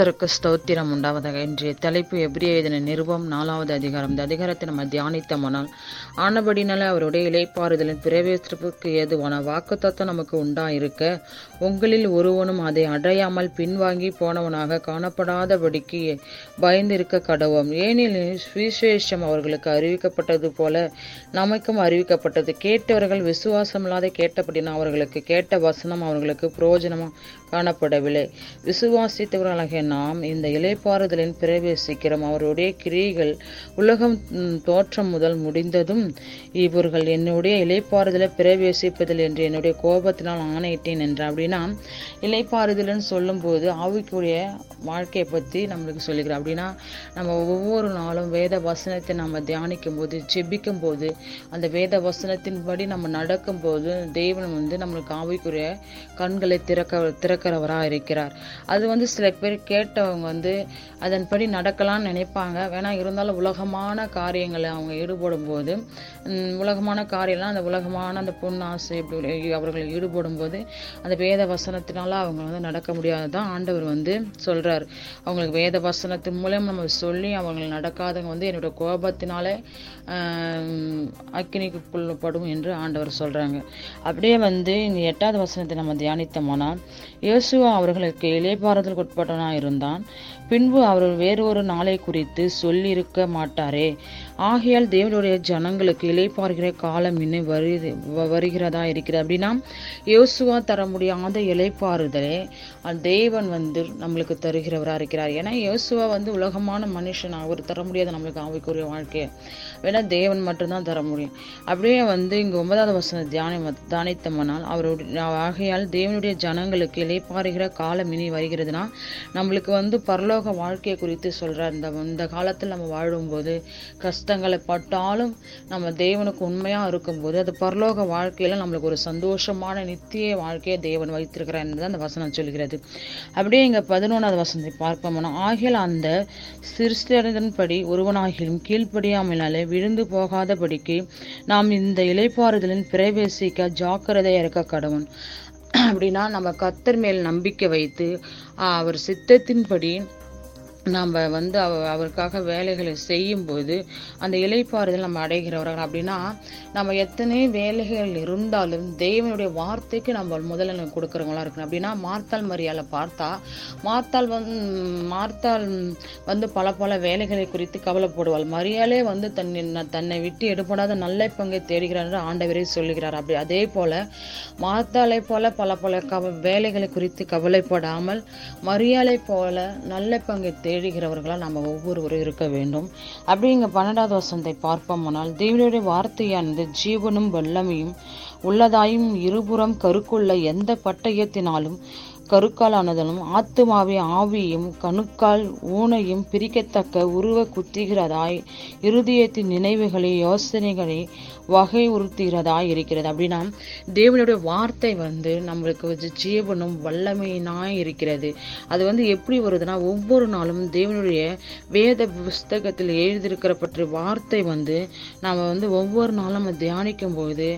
கர்த்தருக்கு ஸ்தோத்திரம் உண்டாவதாக. இன்றைய தலைப்பு எப்படி எழுதின நிருபம் நாலாவது அதிகாரம். இந்த அதிகாரத்தை நம்ம தியானித்தோமானால் ஆனபடினால அவருடைய இலைப்பாறுதலின் பிரவேசத்திற்கு ஏதுவான வாக்குத்தத்தம் நமக்கு உண்டாயிருக்க உங்களில் ஒருவனும் அதை அடையாமல் பின்வாங்கி போனவனாக காணப்படாதபடிக்கு பயந்திருக்க கடவோம் ஏனெனில் சுவிசேஷம் அவர்களுக்கு அறிவிக்கப்பட்டது போல நமக்கும் அறிவிக்கப்பட்டது. கேட்டவர்கள் விசுவாசம் இல்லாத கேட்டபடினா அவர்களுக்கு கேட்ட வசனம் அவர்களுக்கு பிரயோஜனமாக காணப்படவில்லை. விசுவாசித்தவர்களாகிய நாம் இந்த இலைப்பாறுதலின் பிரவேசிக்கிறோம் அவருடைய கிரியைகள் உலகம் தோற்றம் முதல் முடிந்ததும் இவர்கள் என்னுடைய இலைப்பாறுதலை பிரவேசிப்பதில் என்று என்னுடைய கோபத்தினால் ஆணையிட்டேன் என்று அப்படின்னா இலைப்பாறுதல்னு சொல்லும்போது ஆவிக்குரிய வாழ்க்கையை பற்றி நம்மளுக்கு சொல்லிக்கிறோம் அப்படின்னா நம்ம ஒவ்வொரு நாளும் வேத வசனத்தை நம்ம தியானிக்கும் போது ஜெபிக்கும் போது அந்த வேத வசனத்தின்படி நம்ம நடக்கும்போது தேவன் வந்து நம்மளுக்கு ஆவிக்குரிய கண்களை திறக்க திறக்கிறவராக இருக்கிறார். அது வந்து சில பேர் கேட்டவங்க வந்து அதன்படி நடக்கலாம்னு நினைப்பாங்க. வேணால் இருந்தாலும் உலகமான காரியங்களை அவங்க ஈடுபடும் போது உலகமான காரியம்லாம் அந்த உலகமான அந்த பொன்னாசை இப்படி அவர்கள் ஈடுபடும் போது அந்த வேத வசனத்தினால அவங்க வந்து நடக்க முடியாதுதான் ஆண்டவர் வந்து சொல்கிறார் அவங்களுக்கு வேத வசனத்தின் மூலம் நம்ம சொல்லி அவங்க நடக்காதவங்க வந்து என்னோட கோபத்தினாலே ஆம், என்று ஆண்டவர் சொல்கிறாங்க அப்படியே வந்து இந்த எட்டாவது வசனத்தை நம்ம தியானித்தோம்னா இயேசுவா அவர்களுக்கு இலைப்பாறுதலுக்கு உட்பட்டவனாக கொண்டிருந்தான் பின்பு அவர் வேறொரு நாளை குறித்து சொல்லியிருக்க மாட்டாரே. ஆகையால் தேவனுடைய ஜனங்களுக்கு இலைப்பார்கிற காலம் இன்னும் வரு வருகிறதா இருக்கிறது. அப்படின்னா யோசுவா தர முடியாத இலைப்பாறுதலே தேவன் வந்து நம்மளுக்கு தருகிறவராக இருக்கிறார். ஏன்னா யோசுவா வந்து உலகமான மனுஷன் அவர் தர முடியாது நம்மளுக்கு ஆவிக்குரிய வாழ்க்கையை வேணா தேவன் மட்டும்தான் தர முடியும் அப்படியே வந்து இங்கே ஒன்பதாவது வசன தியானம் தானித்தம்மனால் அவருடைய ஆகையால் தேவனுடைய ஜனங்களுக்கு இலைப்பாறுகிற காலம் இனி வருகிறதுனா நம்மளுக்கு வந்து பரலோக வாழ்க்கையை குறித்து சொல்கிறார் இந்த இந்த காலத்தில் நம்ம வாழும்போது கஷ்டங்களை பட்டாலும் நம்ம தேவனுக்கு உண்மையாக இருக்கும்போது அது பரலோக வாழ்க்கையில் நம்மளுக்கு ஒரு சந்தோஷமான நித்திய வாழ்க்கையை தேவன் வைத்திருக்கிறார் தான் அந்த வசனம் சொல்கிறது. அப்படியே இங்கே பதினொன்றாவது வசனத்தை பார்ப்போம்னா ஆகியல் அந்த சிறுஸ்தரின்படி ஒருவனாகிலும் கீழ்ப்படியாமலாலே விழுந்து போகாதபடிக்கு நாம் இந்த இலைப்பாறுதலின் பிரவேசிக்க ஜாக்கிரதையாக இருக்க கடவுன் அப்படின்னா நம்ம கத்தர் மேல் நம்பிக்கை வைத்து அவர் சித்தத்தின்படி நாம் வந்து அவ அவருக்காக வேலைகளை செய்யும்போது அந்த இலைப்பாறுதல் நம்ம அடைகிறவர்கள் அப்படின்னா நம்ம எத்தனை வேலைகள் இருந்தாலும் தேவனுடைய வார்த்தைக்கு நம்ம முதல்ல கொடுக்குறவங்களா இருக்கணும். அப்படின்னா மார்த்தாள் மரியாதை பார்த்தா மார்த்தாள் வந்து மார்த்தால் வந்து பல பல வேலைகளை குறித்து கவலைப்படுவாள். மரியாலே வந்து தன்னை தன்னை விட்டு எடுபடாத நல்ல பங்கை தேடுகிறார் என்று ஆண்டவரே சொல்லுகிறார். அப்படி அதே போல மார்த்தாலை போல பல பல கவ வேலைகளை குறித்து கவலைப்படாமல் மரியாதை போல நல்ல பங்கை தேடுகிறவர்களாக நம்ம ஒவ்வொருவரும் இருக்க வேண்டும். அப்படி இங்கே பன்னெண்டாவது வசனத்தை பார்ப்போமானால் தேவனுடைய வார்த்தையானது ஜீவனும் வல்லமையும் உள்ளதாயும் இருபுறம் கருக்குள்ள எந்த பட்டயத்தினாலும் கருக்காலானதலும் ஆத்துமாவை ஆவியும் கணுக்கால் ஊனையும் பிரிக்கத்தக்க உருவ குத்துகிறதாய் இருதயத்தின் நினைவுகளை யோசனைகளை வகை உறுத்துகிறதாய் இருக்கிறது. அப்படின்னா தேவனுடைய வார்த்தை வந்து நம்மளுக்கு வச்சு ஜீவனும் வல்லமையினாய் இருக்கிறது. அது வந்து எப்படி வருதுன்னா ஒவ்வொரு நாளும் தேவனுடைய வேத புஸ்தகத்தில் எழுதியிருக்கிற பற்றிய வார்த்தை வந்து நம்ம வந்து ஒவ்வொரு நாளும் நம்ம தியானிக்கும் போது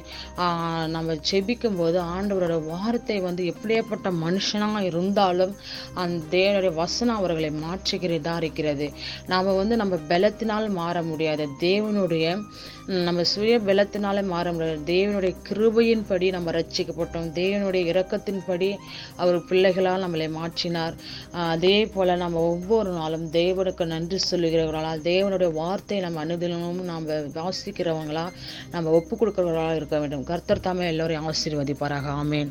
நம்ம செபிக்கும் போது ஆண்டவரோட வார்த்தை வந்து எப்படியாப்பட்ட மனுஷன் இருந்தாலும் அந்த தேவனுடைய வசனம் அவர்களை மாற்றுகிறதா இருக்கிறது. நாம் வந்து நம்ம பலத்தினால் மாற முடியாது. தேவனுடைய நம்ம சுய பலத்தினால மாற முடியாது. தேவனுடைய கிருபையின்படி நம்ம ரட்சிக்கப்பட்டோம் தேவனுடைய இரக்கத்தின்படி அவர் பிள்ளைகளால் நம்மளை மாற்றினார். அதே போல் நம்ம ஒவ்வொரு நாளும் தேவனுக்கு நன்றி சொல்லுகிறவர்களால் தேவனுடைய வார்த்தையை நம்ம அனுதினமும் நாம் வாசிக்கிறவங்களா நம்ம ஒப்பு கொடுக்கிறவர்களா இருக்க வேண்டும். கர்த்தர் தாமே எல்லோரையும் ஆசீர்வதிப்பாராக. ஆமேன்.